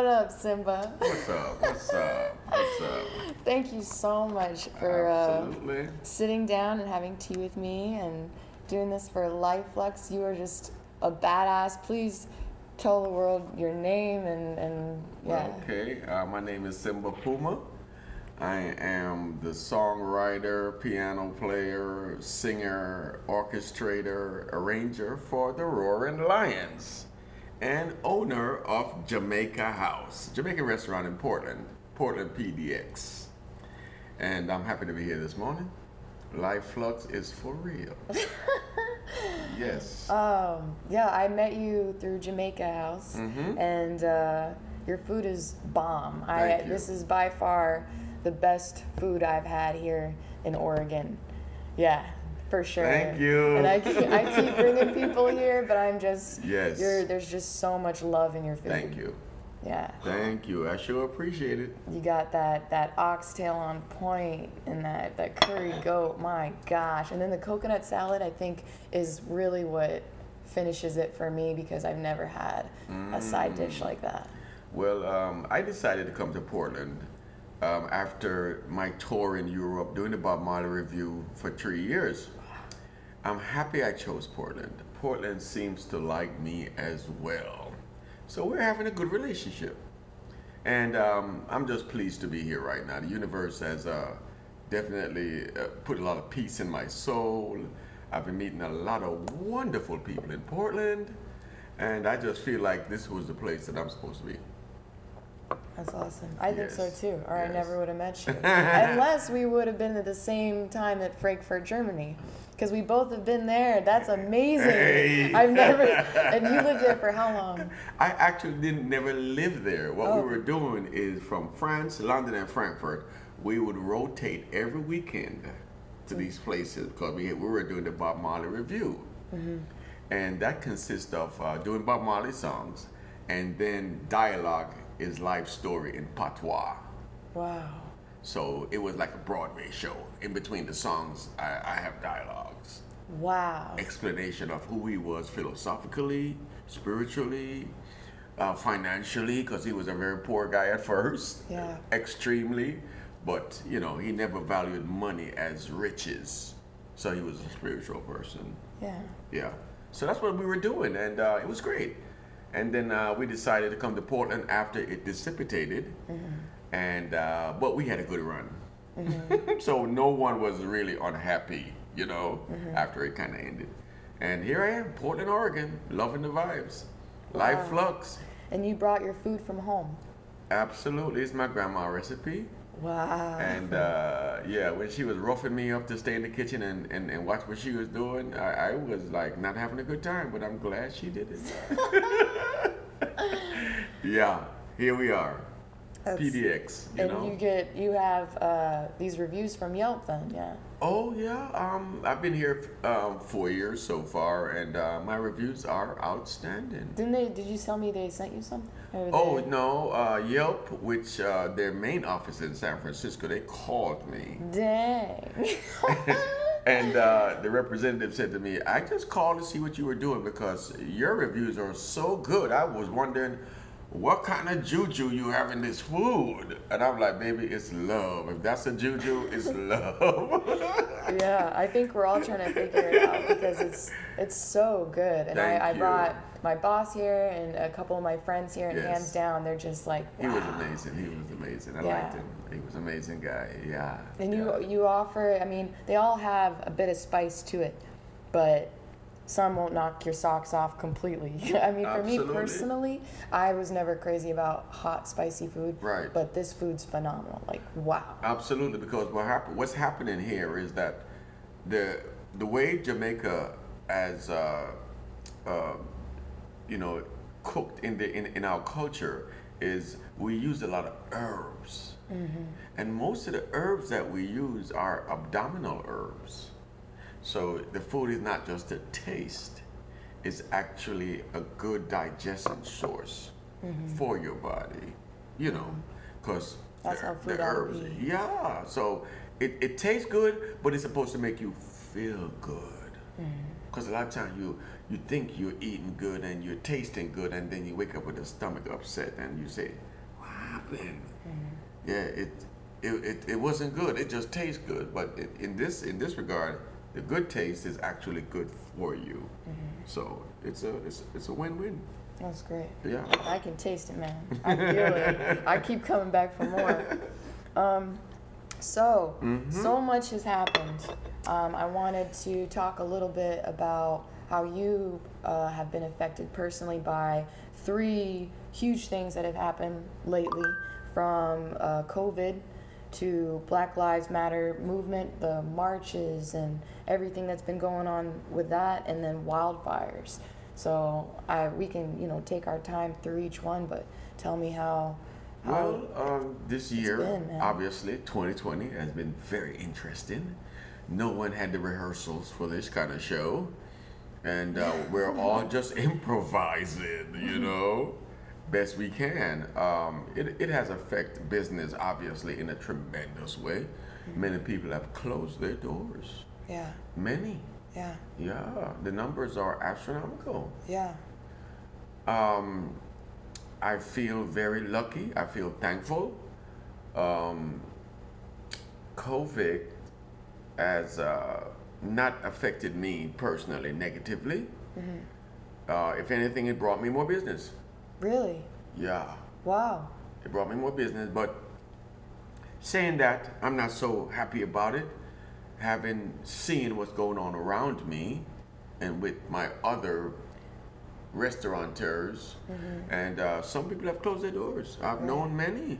What up, Simba? What's up? What's up? What's up? Thank you so much for uh, sitting down and having tea with me and doing this for Life Flux. You are just a badass. Please tell the world your name and, and yeah. Okay. Uh, my name is Simba Puma. I am the songwriter, piano player, singer, orchestrator, arranger for the Roaring Lions, and owner of Jamaica House, Jamaican restaurant in Portland, Portland PDX. And I'm happy to be here this morning. Life Flux is for real. yes. Um, yeah, I met you through Jamaica House, Mhm. and uh, your food is bomb. I you. this is by far the best food I've had here in Oregon. Yeah, for sure. Thank you. And I keep, I keep bringing people here, but I'm just Yes. You're, there's just so much love in your food. Thank you. Yeah. Thank you. I sure appreciate it. You got that that oxtail on point and that that curry goat. My gosh! And then the coconut salad, I think, is really what finishes it for me because I've never had a side Mm. dish like that. Well, um, I decided to come to Portland um, after my tour in Europe, doing the Bob Marley revue for three years. I'm happy I chose Portland. Portland seems to like me as well. So we're having a good relationship. And um, I'm just pleased to be here right now. The universe has uh, definitely uh, put a lot of peace in my soul. I've been meeting a lot of wonderful people in Portland. And I just feel like this was the place that I'm supposed to be. That's awesome. I think so too, or I never would have met you unless we would have been at the same time at Frankfurt, Germany. Because we both have been there. That's amazing. Hey. I've never. And you lived there for how long? I actually didn't never live there. What Oh. we were doing is from France, London, and Frankfurt, we would rotate every weekend to these places because we, we were doing the Bob Marley revue. And that consists of uh, doing Bob Marley songs, and then dialogue is life story in patois. Wow. So it was like a Broadway show. In between the songs, I, I have dialogues Wow. explanation of who he was philosophically, spiritually, uh, financially, because he was a very poor guy at first. Yeah. Extremely. But, you know, he never valued money as riches. So he was a spiritual person. Yeah. Yeah. So that's what we were doing, and uh, it was great. And then uh, we decided to come to Portland after it dissipated, and uh, but we had a good run. so no one was really unhappy, you know, after it kind of ended. And here I am, Portland, Oregon, loving the vibes. Life Wow. flux. And you brought your food from home. Absolutely, it's my grandma recipe. Wow. And uh, yeah, when she was roughing me up to stay in the kitchen and, and, and watch what she was doing, I, I was like not having a good time, but I'm glad she did it. yeah, here we are. That's- PDX, you and know. you get you have uh, these reviews from Yelp then, yeah. oh yeah, um, I've been here um, four years so far, and uh, my reviews are outstanding. Didn't they? Did you tell me they sent you some? Oh no, uh, Yelp, which uh, their main office in San Francisco, they called me. Dang. And uh, the representative said to me, I just called to see what you were doing because your reviews are so good. I was wondering what kind of juju you have in this food. And I'm like, baby, it's love. If that's a juju, it's love. yeah, I think we're all trying to figure it out because it's it's so good. And Thank I, I brought my boss here and a couple of my friends here, and Yes. hands down, they're just like, he was amazing. He was amazing. I Yeah. liked him. He was an amazing guy. Yeah. And you you offer, I mean, they all have a bit of spice to it, but some won't knock your socks off completely. I mean, for me personally, I was never crazy about hot, spicy food. Right. But this food's phenomenal. Like, wow. Absolutely, because what happen, what's happening here is that the the way Jamaica as uh, uh, you know cooked in the in, in our culture is we use a lot of herbs, and most of the herbs that we use are abdominal herbs. So the food is not just a taste; it's actually a good digestion source mm-hmm. for your body. You know, because That's how food to be. yeah. So it, it tastes good, but it's supposed to make you feel good. Mm-hmm. Because a lot of times you you think you're eating good and you're tasting good, and then you wake up with a stomach upset, and you say, nothing. Mm-hmm. Yeah, it, it it it wasn't good. It just tastes good. But it, in this in this regard, the good taste is actually good for you. So it's a it's it's a win win. That's great. Yeah. I can taste it, man. I feel it. I keep coming back for more. Um, so, so much has happened. Um, I wanted to talk a little bit about how you uh, have been affected personally by three huge things that have happened lately from uh, COVID to Black Lives Matter movement, the marches, and everything that's been going on with that, and then wildfires. So I we can you know take our time through each one, but tell me how. how Well, um, this year, been, obviously, 2020 has been very interesting. No one had the rehearsals for this kind of show, and uh, we're all just improvising, you know, best we can. Um, it, it has affected business, obviously, in a tremendous way. Many people have closed their doors. yeah, Many. yeah, Yeah, the numbers are astronomical. yeah, Um, I feel very lucky. I feel thankful. Um, COVID has uh, not affected me personally negatively. Uh, if anything, it brought me more business. Really, Yeah, wow, it brought me more business. But saying that, I'm not so happy about it. Having seen what's going on around me and with my other restaurateurs, and uh, some people have closed their doors. I've known many.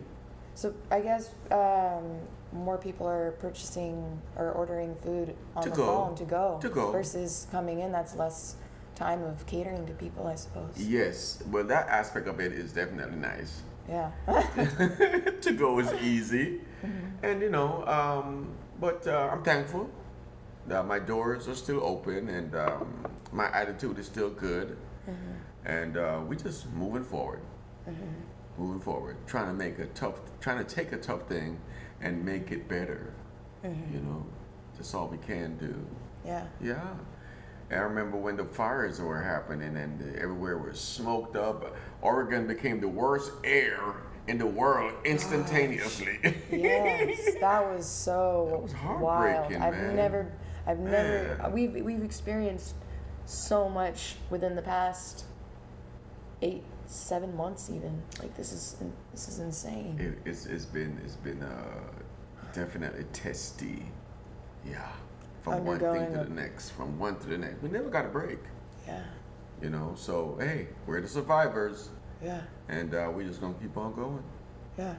So I guess um, more people are purchasing or ordering food on To the go. phone to go, To go. versus coming in. That's less time of catering to people, I suppose. Yes, well, that aspect of it is definitely nice. Yeah. to go is easy, and you know, um, but uh, I'm thankful that my doors are still open and um, my attitude is still good, and uh, we just moving forward, moving forward, trying to make a tough, trying to take a tough thing and make it better. You know, that's all we can do. yeah. Yeah. I remember when the fires were happening and everywhere was smoked up. Oregon became the worst air in the world instantaneously. Yes, that was so That was wild. heartbreaking, I've never, I've never. Man. We've we've experienced so much within the past eight, seven months, even. Like this is this is insane. it, it's, it's been it's been uh, definitely testy. Yeah. From one thing to a- the next, from one to the next. We never got a break, Yeah, you know. So hey, we're the survivors, yeah. and uh, we just gonna keep on going. Yeah.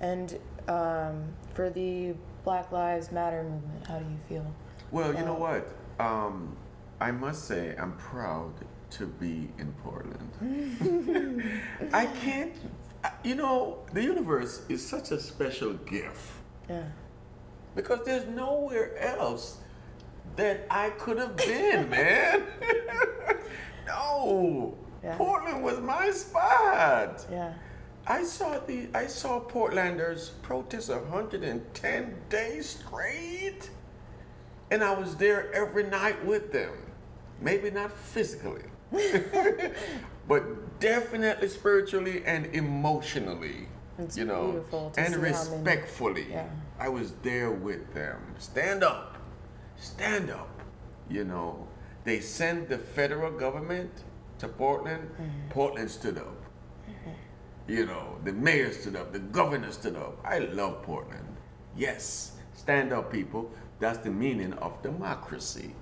And um, for the Black Lives Matter movement, how do you feel? Well, you know what? Um, I must say I'm proud to be in Portland. I can't, you know, the universe is such a special gift Yeah. Because there's nowhere else that I could have been, man. no, Yeah. Portland was my spot. Yeah. I saw the I saw Portlanders protest 110 days straight, and I was there every night with them. Maybe not physically, but definitely spiritually and emotionally. It's you know, beautiful to and see how many- respectfully. Yeah. I was there with them. Stand up, stand up. You know, they sent the federal government to Portland. Mm-hmm. Portland stood up. You know, the mayor stood up, the governor stood up. I love Portland. Yes, stand up, people. That's the meaning of democracy.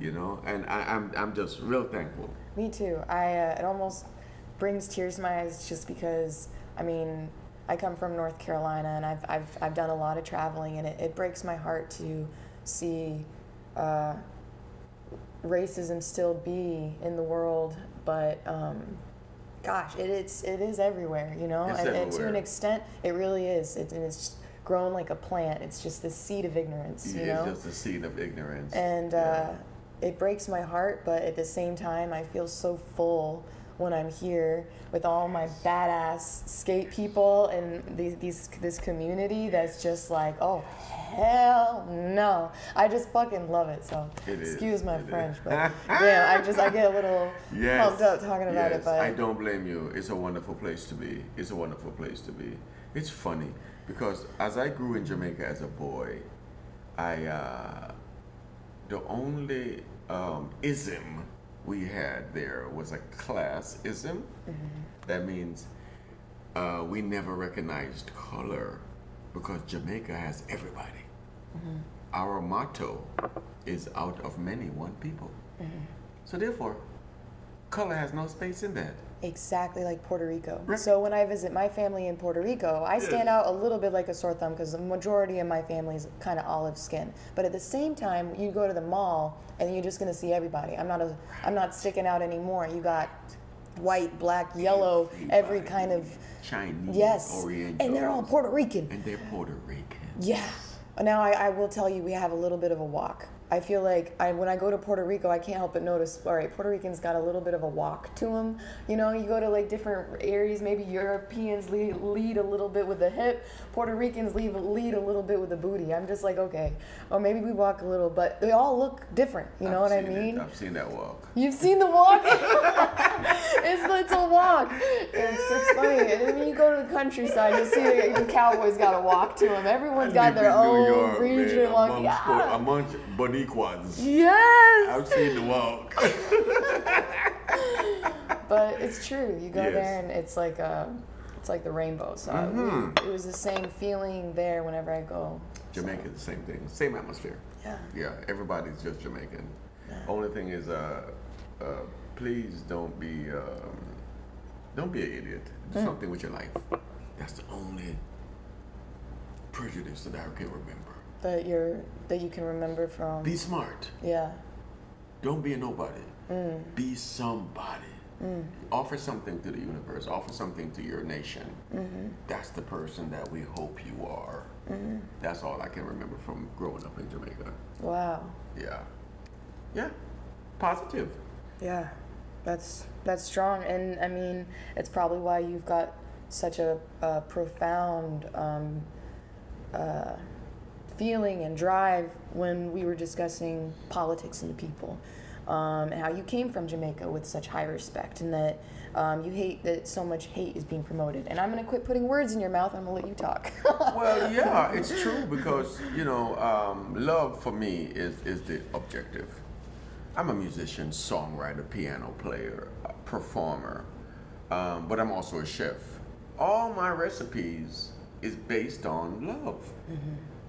You know, and I, I'm I'm just real thankful. Me too. I uh, it almost brings tears to my eyes just because I mean I come from North Carolina and I've I've I've done a lot of traveling and it, it breaks my heart to see uh, racism still be in the world, but um, gosh, it, it's it is everywhere, you know, It's and, and to an extent, it really is. It's and it's grown like a plant. It's just the seed of ignorance, you know. it's just a seed of ignorance. and Yeah. uh, it breaks my heart but at the same time i feel so full when I'm here with all my badass skate people and these, these this community that's just like, oh hell no. I just fucking love it. So It is, excuse my it is. French, but yeah, I just I get a little Yes. pumped up talking about yes, it. But I don't blame you. It's a wonderful place to be. It's a wonderful place to be. It's funny because as I grew in Jamaica as a boy, I uh, the only um, ism we had there was a class ism. Mm-hmm. That means uh, we never recognized color because Jamaica has everybody. Mm-hmm. Our motto is out of many, one people. Mm-hmm. So therefore, color has no space in that. Exactly like Puerto Rico. Right. So when I visit my family in Puerto Rico, I stand out a little bit like a sore thumb because the majority of my family is kind of olive skin. But at the same time, you go to the mall and you're just gonna see everybody. I'm not a, I'm not sticking out anymore. You got white, black, yellow, every kind of Chinese, yes, Oriental, and they're all Puerto Rican. and they're Puerto Rican. Yeah. Now I, I will tell you, we have a little bit of a walk. I feel like I, when I go to Puerto Rico, I can't help but notice. All right, Puerto Ricans got a little bit of a walk to them. You know, you go to like different areas. Maybe Europeans lead, lead a little bit with the hip. Puerto Ricans lead lead a little bit with the booty. I'm just like, okay, or maybe we walk a little, but they all look different. You know I've what I seen it. mean? I've seen that walk. You've seen the walk? it's, it's a walk. It's, it's funny. And then you go to the countryside, you see the, the cowboys got a walk to them. Everyone's got their own York, region man, walk. amongst, Yeah. amongst Boricuas. Yes. I've seen the walk. But it's true. You go Yes. there and it's like a, it's like the rainbow. So I- Mhm. it was the same feeling there whenever I go. Jamaica, the same thing, same atmosphere. Yeah. Yeah, everybody's just Jamaican. Only thing is, uh, uh, please don't be, um, don't be an idiot. Do Mm. something with your life. That's the only prejudice that I can remember. That you're that you can remember from. Be smart. yeah. Don't be a nobody. Mm. Be somebody. Offer something to the universe. Offer something to your nation. Mm-hmm. That's the person that we hope you are. That's all I can remember from growing up in Jamaica. Wow. Yeah. Yeah. Positive. Yeah, that's that's strong, and I mean, it's probably why you've got such a, a profound um, uh, feeling and drive when we were discussing politics and the people, um, and how you came from Jamaica with such high respect, and that um, you hate that so much hate is being promoted. And I'm gonna quit putting words in your mouth. I'm gonna let you talk. Well, yeah, it's true because you know, um, love for me is is the objective. I'm a musician, songwriter, piano player, performer, um, but I'm also a chef. All my recipes is based on love.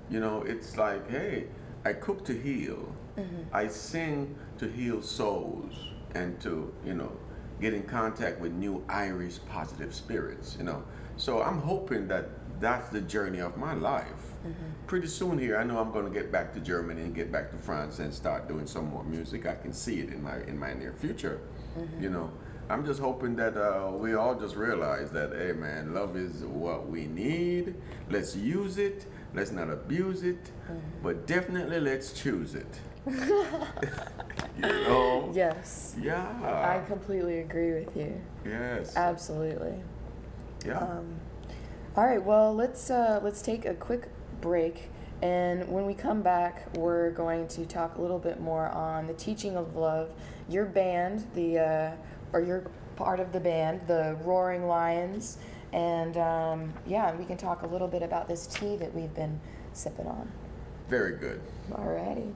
You know, it's like, hey, I cook to heal. I sing to heal souls and to, you know, get in contact with new Irish positive spirits, you know. So I'm hoping that that's the journey of my life. Pretty soon here, I know I'm going to get back to Germany and get back to France and start doing some more music. I can see it in my in my near future. You know, I'm just hoping that uh, we all just realize that, hey man, love is what we need. Let's use it. Let's not abuse it, but definitely let's choose it. you know? yes, Yeah. I completely agree with you. Yes. Absolutely. Yeah. Um, all right. Well, let's uh, let's take a quick break, and when we come back, we're going to talk a little bit more on the teaching of love. Your band, the uh, or your part of the band, the Roaring Lions, and um, yeah, we can talk a little bit about this tea that we've been sipping on. Very good. Alrighty.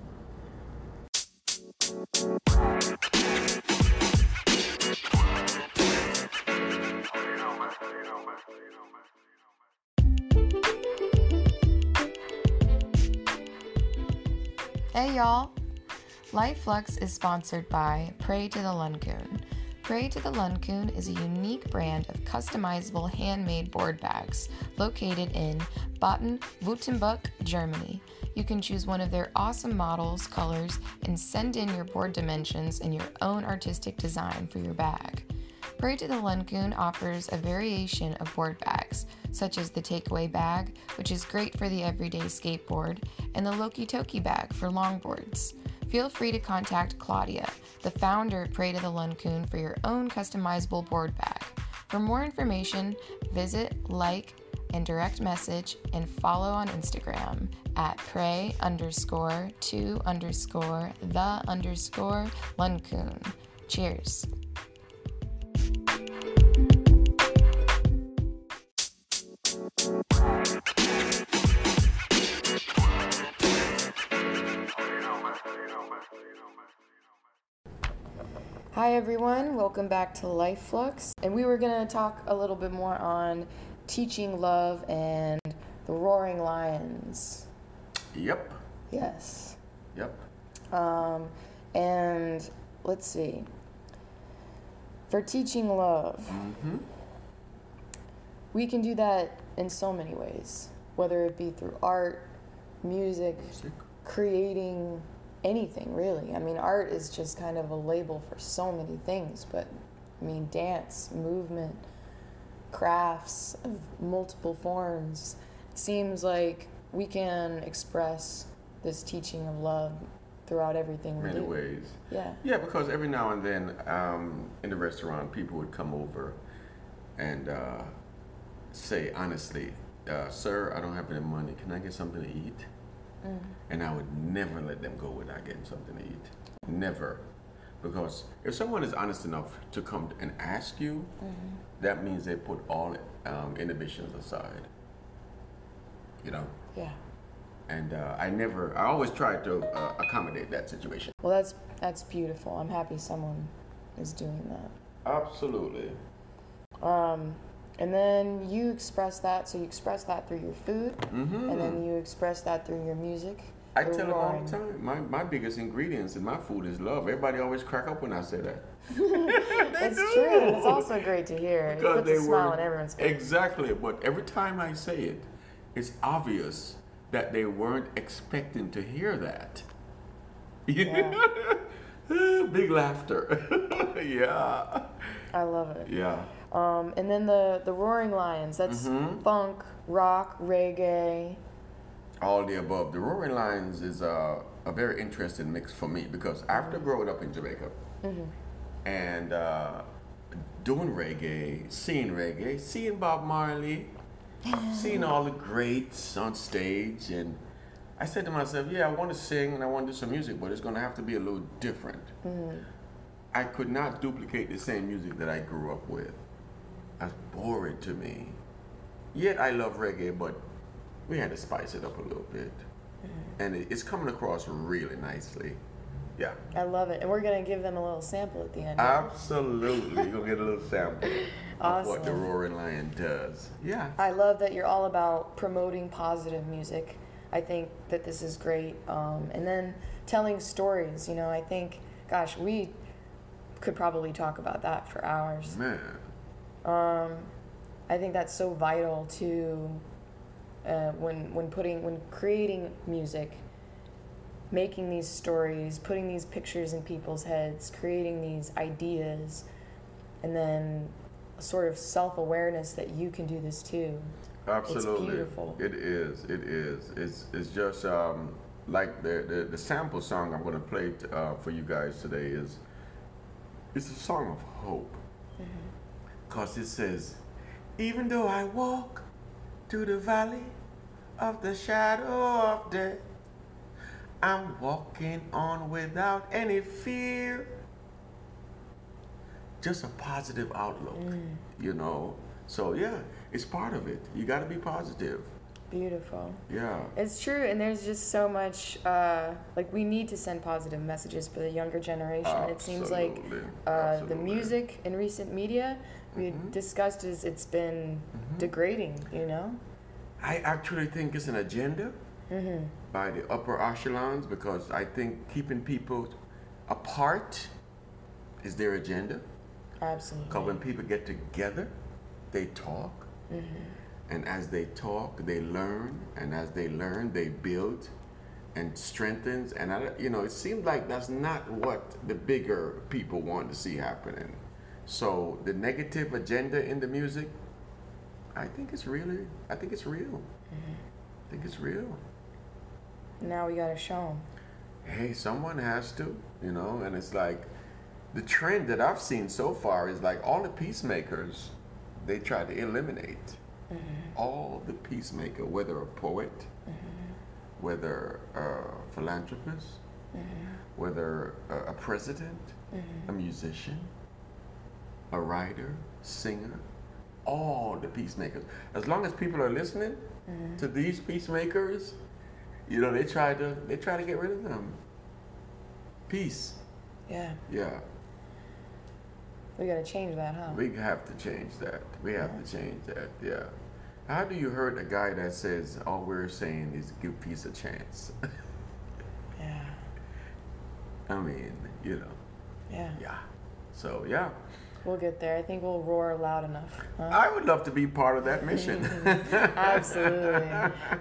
Hey y'all! Life Flux is sponsored by Pray to the Luncoon. Pray to the Luncoon is a unique brand of customizable handmade board bags located in Baden, Württemberg, Germany. You can choose one of their awesome models, colors, and send in your board dimensions and your own artistic design for your bag. Pray to the Luncoon offers a variation of board bags, such as the takeaway bag, which is great for the everyday skateboard, and the Loki Toki bag for longboards. feel free to contact Claudia, the founder of Pray to the Luncoon, for your own customizable board bag. For more information, visit, like, and direct message and follow on Instagram at pray underscore to underscore the underscore Luncoon. Cheers. Hi everyone, welcome back to Life Flux. And we were going to talk a little bit more on teaching love and the roaring lions. Yep. Yes. Yep. Um, and let's see. For teaching love, Mm-hmm. we can do that in so many ways, whether it be through art, music, creating anything really. I mean, art is just kind of a label for so many things, but I mean, dance, movement, crafts of multiple forms. It seems like we can express this teaching of love throughout everything we Many do. ways. Yeah. Yeah, because every now and then um, in the restaurant, people would come over and uh, say honestly, uh, "Sir, I don't have any money. Can I get something to eat?" And I would never let them go without getting something to eat. Never. Because if someone is honest enough to come and ask you, that means they put all um, inhibitions aside. You know? Yeah. And uh, I never, I always try to uh, accommodate that situation. Well, that's that's beautiful. I'm happy someone is doing that. Absolutely. Um, and then you express that, so you express that through your food, hmm and then you express that through your music. I tell them all roaring. the time, my, my biggest ingredients in my food is love. Everybody always crack up when I say that. It's true. and It's also great to hear. It Because puts a smile were- on everyone's face. Exactly, but every time I say it, it's obvious that they weren't expecting to hear that. Yeah. Big laughter. yeah. I love it. Yeah. Um, and then the the Roaring Lions. That's Mhm. funk, rock, reggae. All the above. The Roaring Lions is a, a very interesting mix for me because after growing up in Jamaica and uh, doing reggae, seeing reggae, seeing Bob Marley, seeing all the greats on stage, and I said to myself, yeah, I want to sing and I want to do some music, but it's going to have to be a little different. I could not duplicate the same music that I grew up with. That's boring to me. Yet I love reggae, but we had to spice it up a little bit. And it, it's coming across really nicely. Yeah. I love it. And we're gonna give them a little sample at the end. Absolutely. You're going to get a little sample of what the Roaring Lion does. Yeah. I love that you're all about promoting positive music. I think that this is great. Um, and then telling stories. You know, I think, gosh, we could probably talk about that for hours. Man. Um, I think that's so vital to uh, when when putting when creating music, making these stories, putting these pictures in people's heads, creating these ideas, and then sort of self awareness that you can do this too. Absolutely. it's beautiful. It is. It is. It's it's just um, like the, the the sample song I'm going to play t- uh, for you guys today is it's a song of hope. Cause it says, even though I walk through the valley of the shadow of death, I'm walking on without any fear. Just a positive outlook, mm. you know. So yeah, it's part of it. You got to be positive. Beautiful. Yeah. It's true, and there's just so much. Uh, like we need to send positive messages for the younger generation. Absolutely. It seems like uh, the music in recent media we discussed is it's been degrading. You know. I actually think it's an agenda by the upper echelons because I think keeping people apart is their agenda. Absolutely. Because when people get together, they talk. And as they talk, they learn. And as they learn, they build and strengthens. And, I, you know, it seems like that's not what the bigger people want to see happening. So the negative agenda in the music, I think it's really, I think it's real. I think it's real. Now we gotta show them. hey, someone has to, you know, and it's like the trend that I've seen so far is like all the peacemakers, they try to eliminate Mm-hmm. all the peacemaker, whether a poet, mm-hmm. whether a philanthropist, mm-hmm. whether a, a president, a musician, a writer, singer, all the peacemakers. As long as people are listening to these peacemakers, you know, they try to they try to get rid of them. Peace. Yeah. Yeah. We gotta change that, huh? We have to change that. We have to change that. Yeah. How do you hurt a guy that says all we're saying is give peace a chance? Yeah. I mean, you know, Yeah. yeah. So yeah, We'll get there. I think we'll roar loud enough. Huh? I would love to be part of that mission. Absolutely.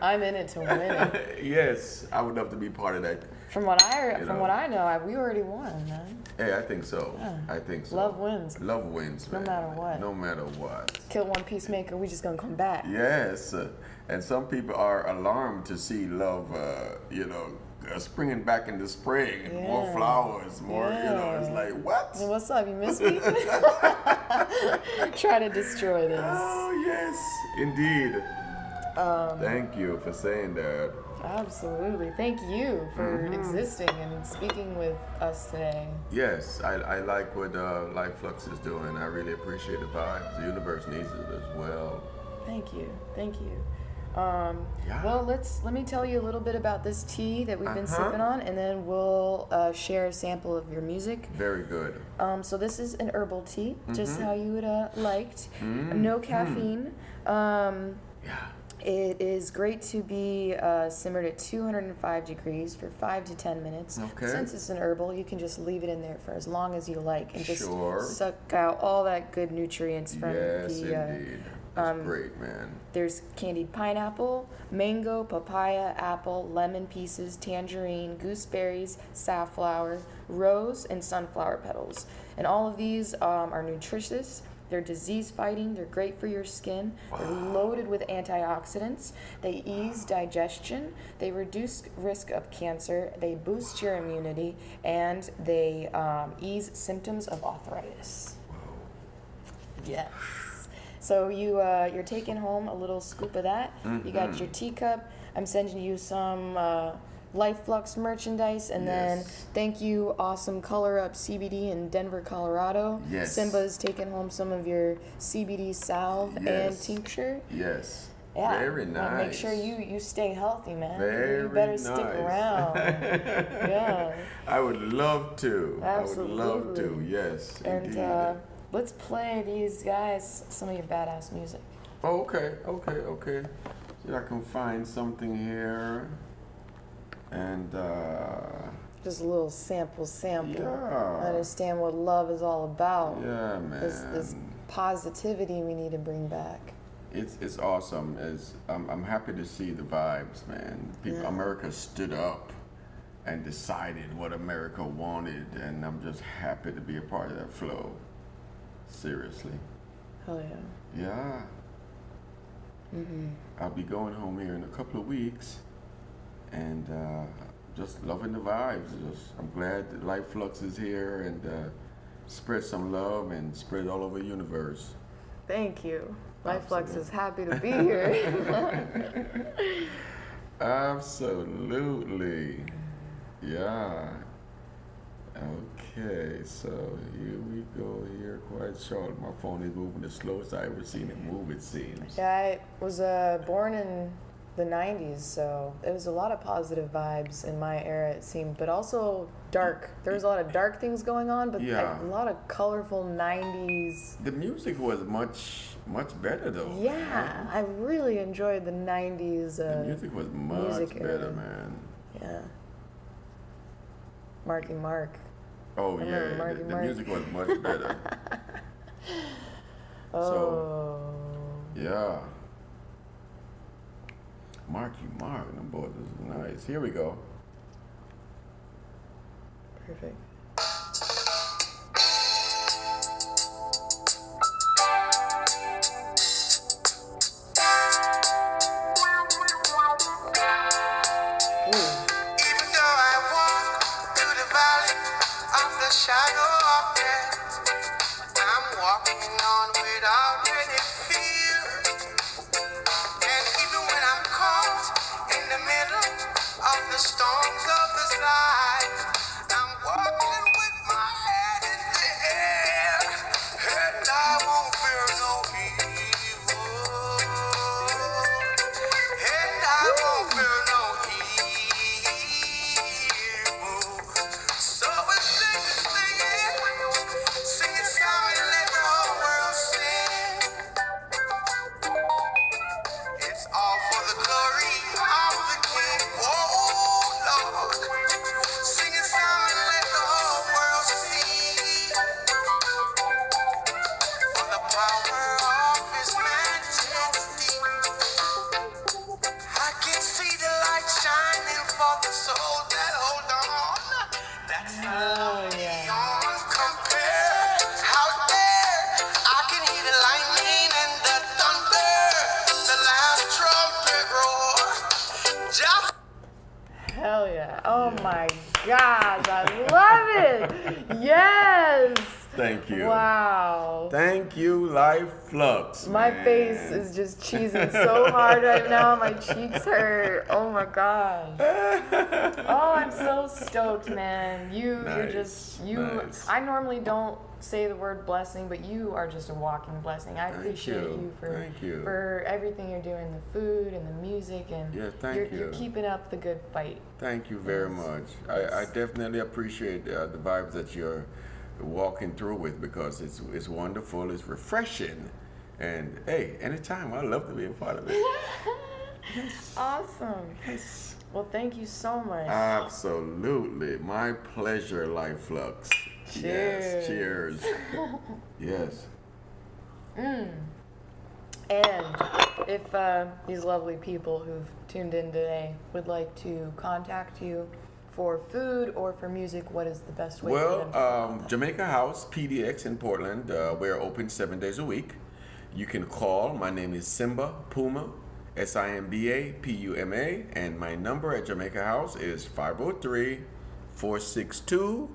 I'm in it to win it. yes, I would love to be part of that. From what I You from know. what I know, I, we already won, man. Hey, I think so. Yeah. I think so. Love wins. Love wins, man. No matter what. No matter what. Kill one peacemaker, we just gonna come back. Yes, and some people are alarmed to see love, uh, you know, uh, springing back into spring, and more flowers, more, you know, it's like, what? Hey, what's up? You miss me? Try to destroy this. Oh, yes, indeed. Um, Thank you for saying that. Absolutely. Thank you for Mm-hmm. existing and speaking with us today. Yes, I, I like what uh, Life Flux is doing. I really appreciate the vibes. The universe needs it as well. Thank you. Thank you. Um, Yeah. Well, let's let me tell you a little bit about this tea that we've been Uh-huh. sipping on, and then we'll uh, share a sample of your music. Very good. Um, so this is an herbal tea, just Mm-hmm. how you would uh, liked. Mm. No caffeine. Um, Yeah. It is great to be uh, simmered at 205 degrees for five to 10 minutes. Okay. Since it's an herbal, you can just leave it in there for as long as you like and just Sure. suck out all that good nutrients from Yes, the. Uh, indeed. That's um, great, man. there's candied pineapple, mango, papaya, apple, lemon pieces, tangerine, gooseberries, safflower, rose, and sunflower petals. And all of these um, are nutritious. They're disease fighting. They're great for your skin. They're loaded with antioxidants. They ease digestion. They reduce risk of cancer. They boost your immunity, and they um, ease symptoms of arthritis. Yes. So you uh, you're taking home a little scoop of that. You got your teacup. I'm sending you some uh, Life Flux merchandise, and then thank you, Awesome Color Up CBD in Denver, Colorado. Yes. Simba's taking home some of your CBD salve and Yes. tincture. Yes. Yeah. Very nice. Make sure you you stay healthy, man. Very you better stick around. yeah. I would love to. Absolutely. I would love to. Yes. And uh, let's play these guys some of your badass music. oh, okay. Okay. Okay. See, if I can find something here. And uh, Just a little sample, sample. Yeah. Understand what love is all about. yeah, man. This this positivity we need to bring back. It's it's awesome. It's, I'm I'm happy to see the vibes, man. People, Yeah. America stood up and decided what America wanted, and I'm just happy to be a part of that flow. Seriously, Hell yeah. yeah. Mm-hmm. I'll be going home here in a couple of weeks, and uh, just loving the vibes. Just I'm glad that Life Flux is here and uh, spread some love and spread all over the universe. Thank you. Life Flux is happy to be here. Absolutely. Yeah. Okay, so here we go here quite short. My phone is moving the slowest I ever seen it move, it seems. yeah, I was uh, born in the 90s, so it was a lot of positive vibes in my era, it seemed, but also dark. There was a lot of dark things going on, but Yeah. a lot of colorful 90s. The music was much, much better though. Yeah, I really enjoyed the 90s. The Uh, music was much music better, era. man. Yeah. Marky Mark. Oh I yeah, remember the, Marky the music was much better. Oh. yeah. Marky Mark, them boys is nice. Here we go. Perfect. Storms of this life, Hell yeah. Oh my gosh. I love it. Yes. Thank you. Wow. Thank you, Life Flux. My man. face is just cheesing so hard right now. My cheeks hurt. Oh my gosh. Oh, I'm so stoked, man. You, you're just you. nice. I normally don't say the word blessing, but you are just a walking blessing. I Thank appreciate you. you, for Thank you. for everything you're doing, the food and the music, and Yeah, thank you're, you. you're keeping up the good fight. Thank you very Yes. much. I, I definitely appreciate uh, the vibes that you're walking through with because it's it's wonderful, it's refreshing, and hey, anytime I love to be a part of it. yes. Awesome. yes. Well, thank you so much. Absolutely, my pleasure, Life Flux. Yes, cheers. yes. And if uh, these lovely people who've tuned in today would like to contact you for food or for music, what is the best way Well, to um, Jamaica House PDX in Portland. Uh, we're open seven days a week. You can call. My name is Simba Puma, S I M B A P U M A, and my number at Jamaica House is 503 462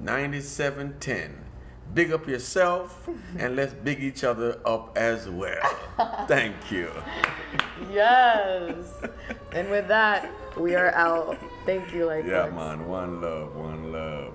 9710. Big up yourself and let's big each other up as well. Thank you. Yes. and with that, we are out. Thank you, like Yeah, man. One love, one love.